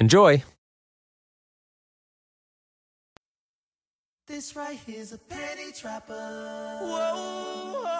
Enjoy! This right here's a penny trapper. Whoa, whoa.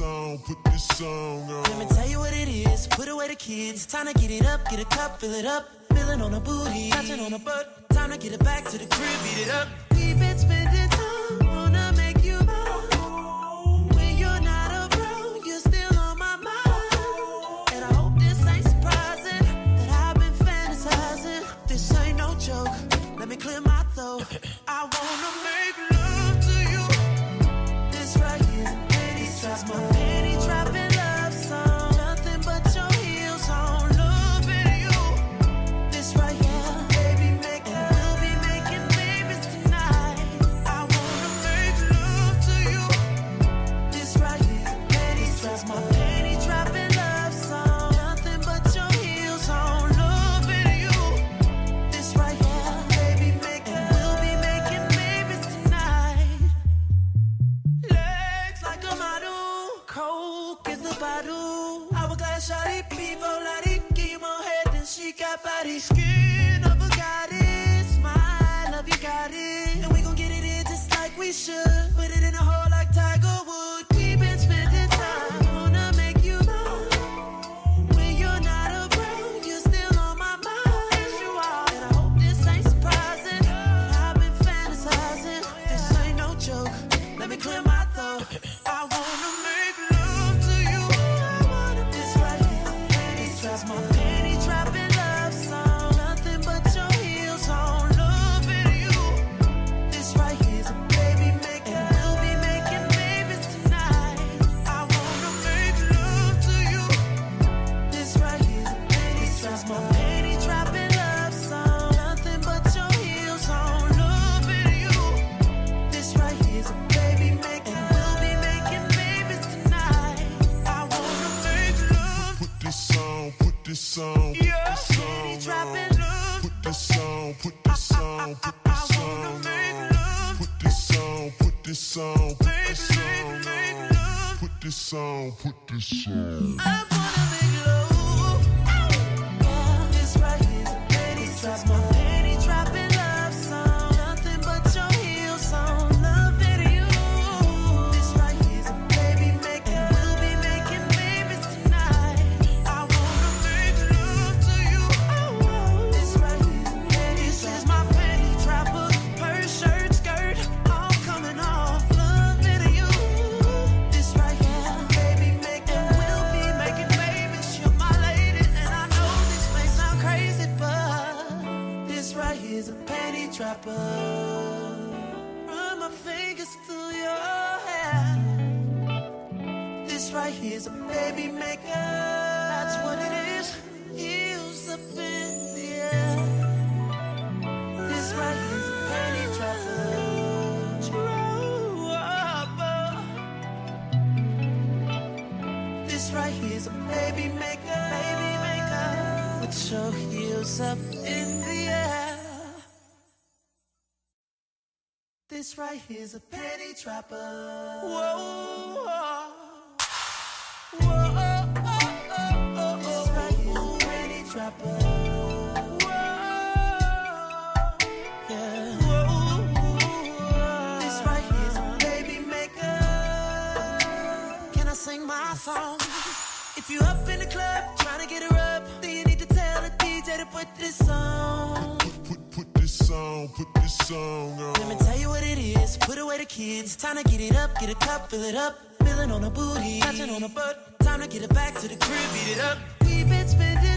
put this on. Let me tell you what it is. Put away the kids. Time to get it up, get a cup, fill it up. Feeling on a booty, touching on a butt. Time to get it back to the crib, beat it up. We've been spending This right here's a petty trapper. Whoa. whoa. Sing my song. If you up in the club trying to get her up, then you need to tell the DJ to put this on on, put this on, on. Let me tell you what it is. Put away the kids. Time to get it up, get a cup, fill it up. Feeling on a booty, touching on a butt. Time to get it back to the crib, beat it up. We've been spending.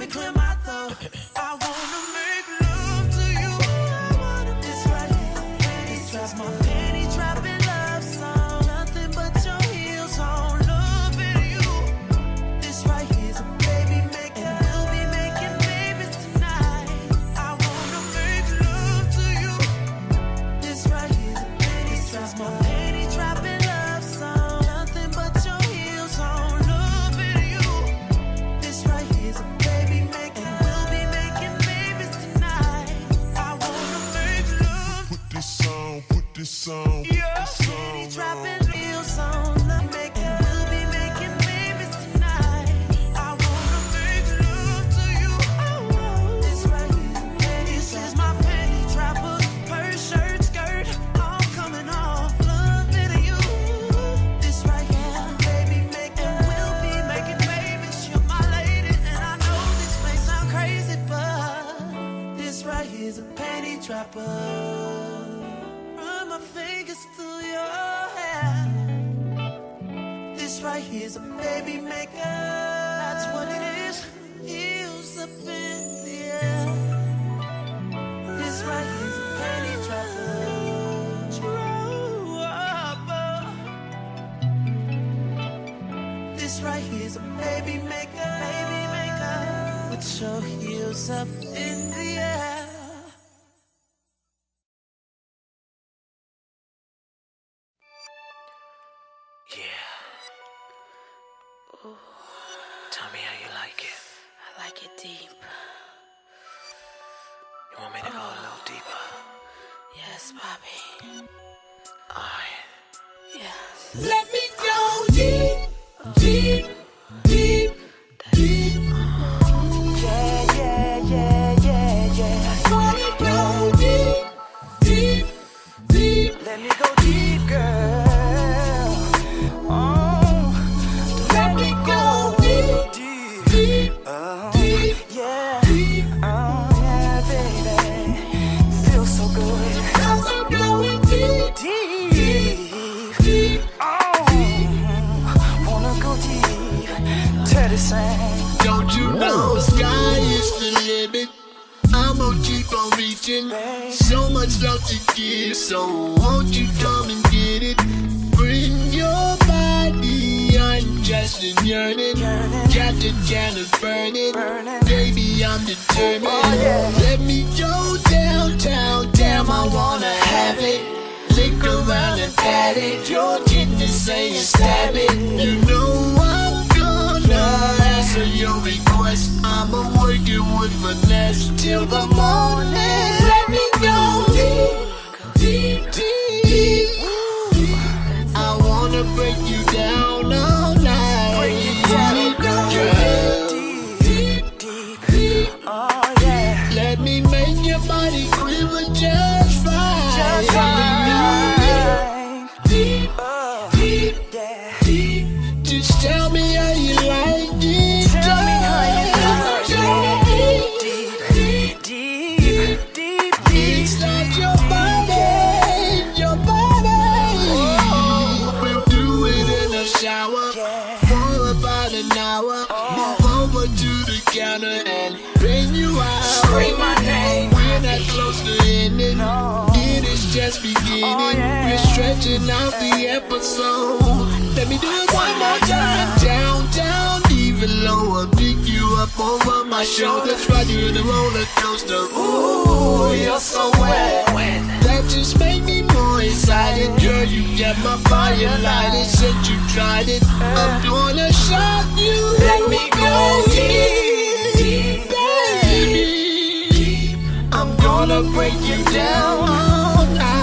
Let me clear my throat. apple from my fingers to your hand. This right here's a baby maker. That's what it is. Heels up in the air. This right here's a penny dropper. This right here's a baby maker, baby maker, with your heels up. Over my shoulders. Ride you the roller coaster. Ooh, you're so wet. That just made me more excited. Girl, you get my fire lighted. Said you tried it. I'm gonna shock you. Let me go deep, deep, baby. I'm gonna break you down all night.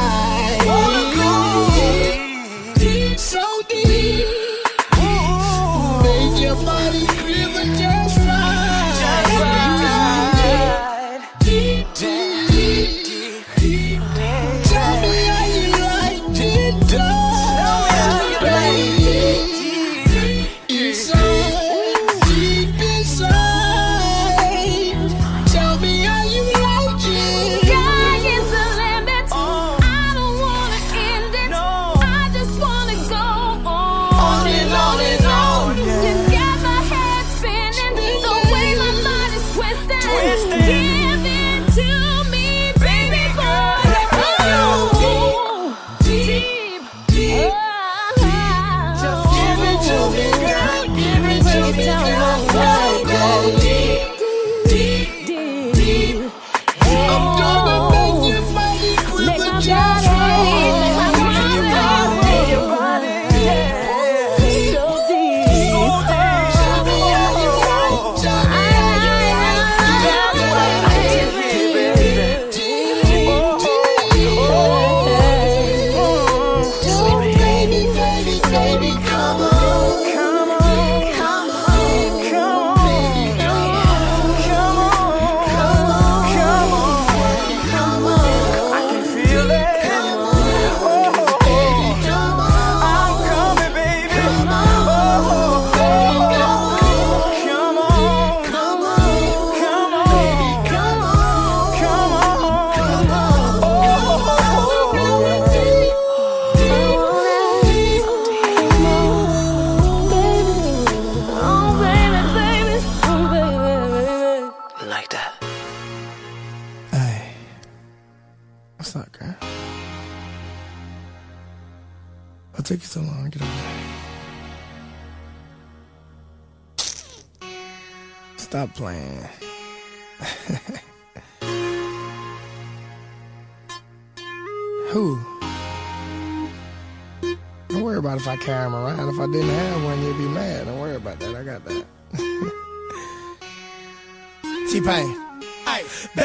I carry him around. If I didn't have one, you'd be mad. Don't worry about that. I got that. T-Pain.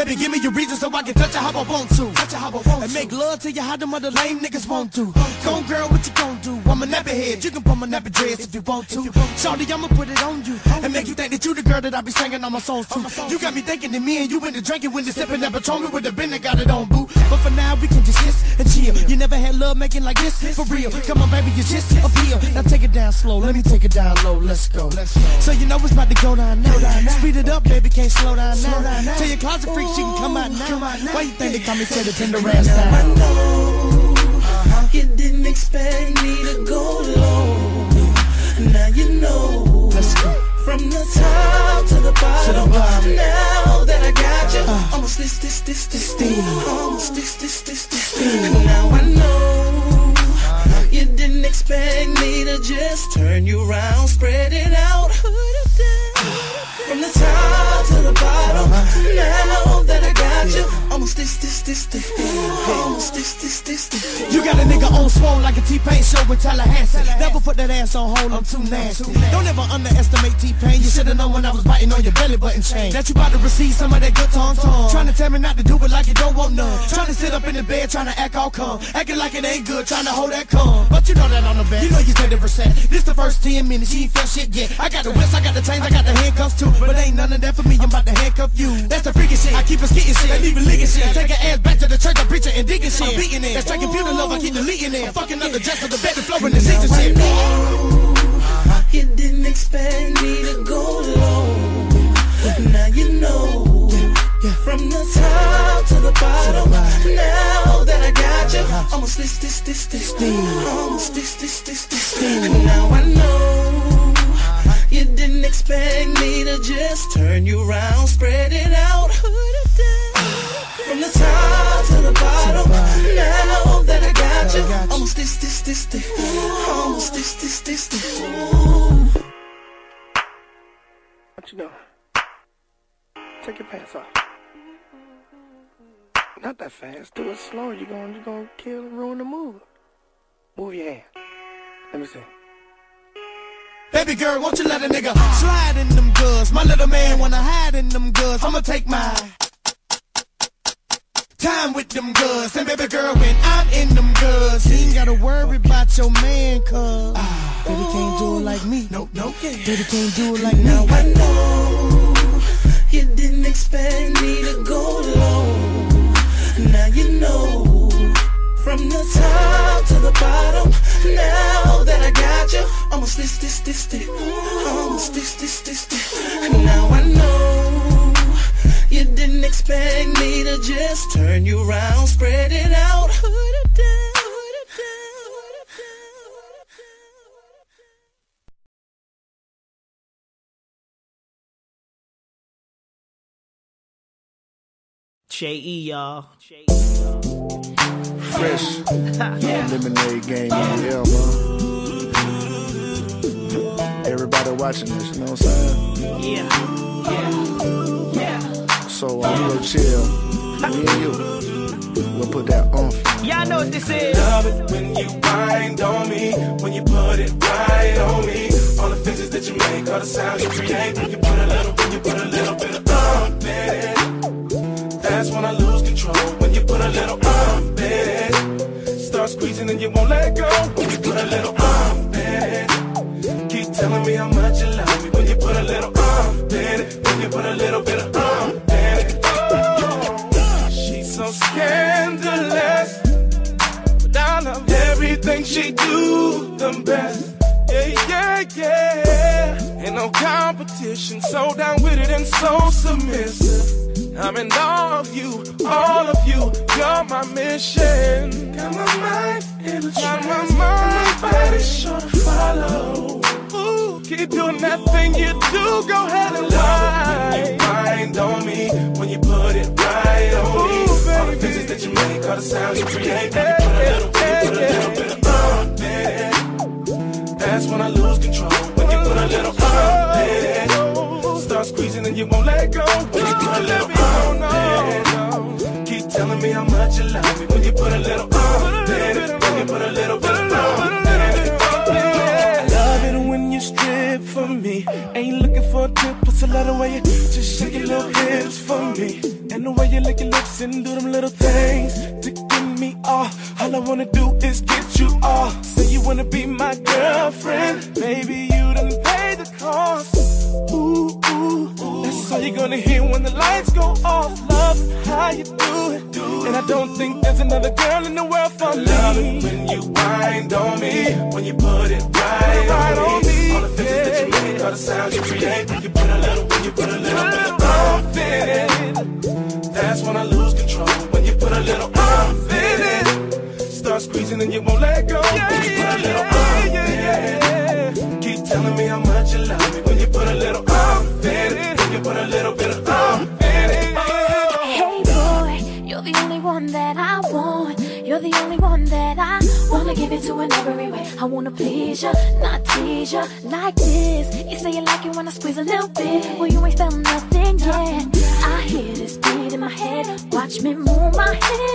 Baby, give me your reason so I can touch you how I want to. Touch you how I want to. and make love to you how the mother lame niggas want to. Go girl, what you gon' do? I'm a nappy head. You can pull my nappy dress if you want to. Shawty, I'ma put it on you and make you think that you the girl that I be singing on my songs to. You got me thinking that me and you in the drinking when the sipping that Patron with the that got it on, boo. But for now, we can just kiss and chill. You never had love making like this for real. Come on, baby, you just appeal. Now take it down slow. Let me take it down low. Let's go. So you know it's about to go down now. Speed it up, baby, can't slow down now. Tell your closet freak she can come out now. Why you think they call me to the tender ass I down? know you didn't expect me to go low. Now you know. Let's go. From the top to the bottom. bottom. Now that I got you, uh. almost this, this, this, this, this, almost this, this, this, this, this. Now I know you didn't expect me to just turn you around, spread it out, put it down. From the top to the bottom. Now that I got you, almost this, this, this, this, almost this, this, this, this. You got a nigga on swole like a T-Pain show in Tallahassee. Never put that ass on hold, I'm too nasty. Don't ever underestimate T-Pain. You should've known when I was biting on your belly button chain. That you about to receive some of that good tongue tongue. Trying to tell me not to do it like you don't want none. Trying to sit up in the bed, trying to act all calm. Acting like it ain't good, trying to hold that calm. But you know that on the bed. You know you said the percent. This the first 10 minutes, you ain't felt shit yet. I got the whips, I got the chains, I got the handcuffs too. But ain't none of that for me, I'm about to handcuff you. That's the freaking shit. I keep us getting shit, and even licking shit. Take her ass back to the church, I'm preaching and digging shit. I'm beating it. That's that computer love, I keep deleting it. Fucking up the dress of the bed, the floor and the seats and Now I shit. know you didn't expect me to go low. Now you know. From the top to the bottom. Now that I got you, almost this, this, this, this, thing almost this, this, this, this. Thing now I know you didn't expect me to just turn you around, spread it out. From the top to the bottom. Now that I got you, almost this, this, this, this, almost this, this, this, this. What you doing? Take your pants off. Not that fast. Do it slow. You're gonna, you're gonna kill and ruin the move. Move your hand. Let me see. Baby girl, won't you let a nigga slide in them goods? My little man wanna hide in them goods. I'ma take my time with them goods. And baby girl, when I'm in them goods, You ain't gotta worry about your man, cuz. Baby can't do it like me. nope, nope, yeah. Baby can't do it like me. Now I know you didn't expect me to go low. Now you know from the top to the bottom. Now that I got you, almost this, this, this, this, almost this, this, this, this. Now I know you didn't expect me to just turn you around, spread it out, J.E. y'all. Fresh lemonade game in the air, man. Everybody watching this, you know what I'm saying? Yeah. Yeah. Yeah. So uh, we go chill. Me and you, we'll put that on. for you. Y'all know what this is. Love it when you wind on me, when you put it right on me. All the faces that you make, all the sounds you create. When you put a little, when you put a little bit of ump in it. That's when I lose control. When you put a little ump in. Start squeezing and you won't let go. When you put a little ump in. Keep telling me how much you love me. When you put a little ump in it. When you put a little bit of um, in. Oh, she's so scandalous. But I love everything she do the best. Yeah, yeah, yeah. Ain't no competition. So down with it and so submissive. I'm in awe of you, all of you. You're my mission. Got my mind in a Got my mind, body sure to follow. Ooh, keep doing that thing you do. Go ahead and whine. Mind on me when you put it right on me. Baby. All the faces that you make, all the sounds you create. When you put a little, when put a little bit of ump in it. That's when I lose control. When you put a little ump in it. Start squeezing and you won't let go. When you put a little ump in it. Keep telling me how much you love me. When you put a little in it. When you put a little bit ump in. I love it when you strip for me. Ain't looking for a tip, plus a lot of way you just shake your little hips for me. And the way you lick your lips and do them little things to get me off. All I wanna do me move my hips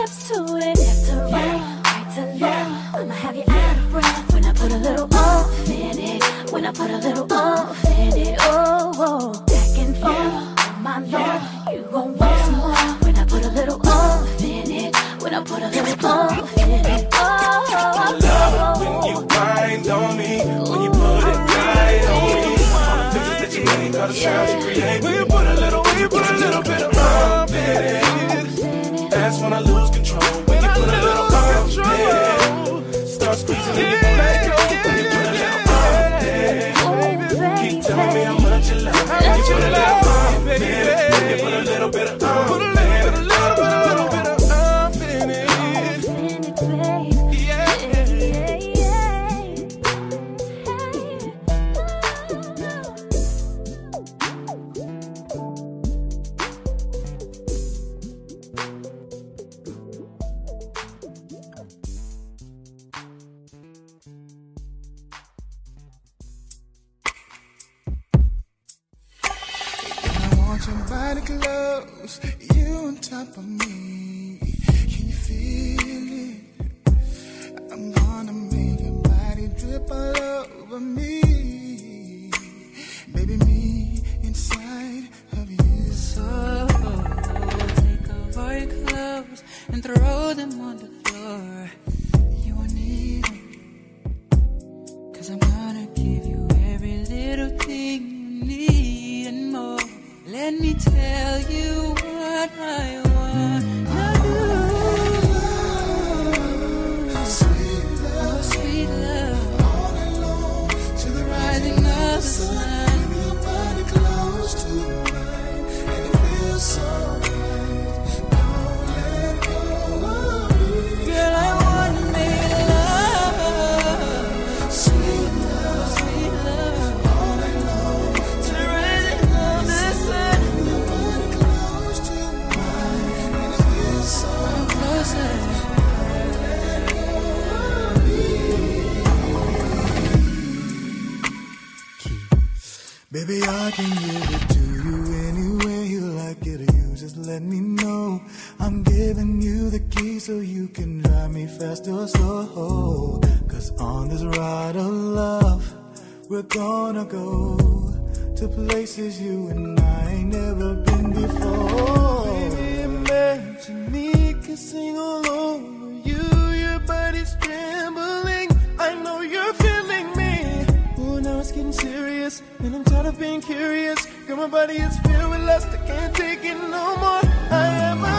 Being been curious. girl, my body is filled with lust, I can't take it no more. I am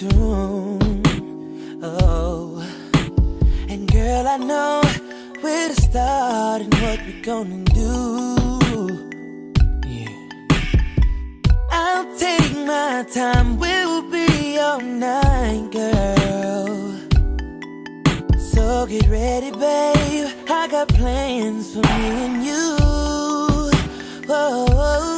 Oh, and girl, I know where to start and what we're gonna do. Yeah. I'll take my time, we'll be all night, girl. So get ready, babe. I got plans for me and you. Whoa.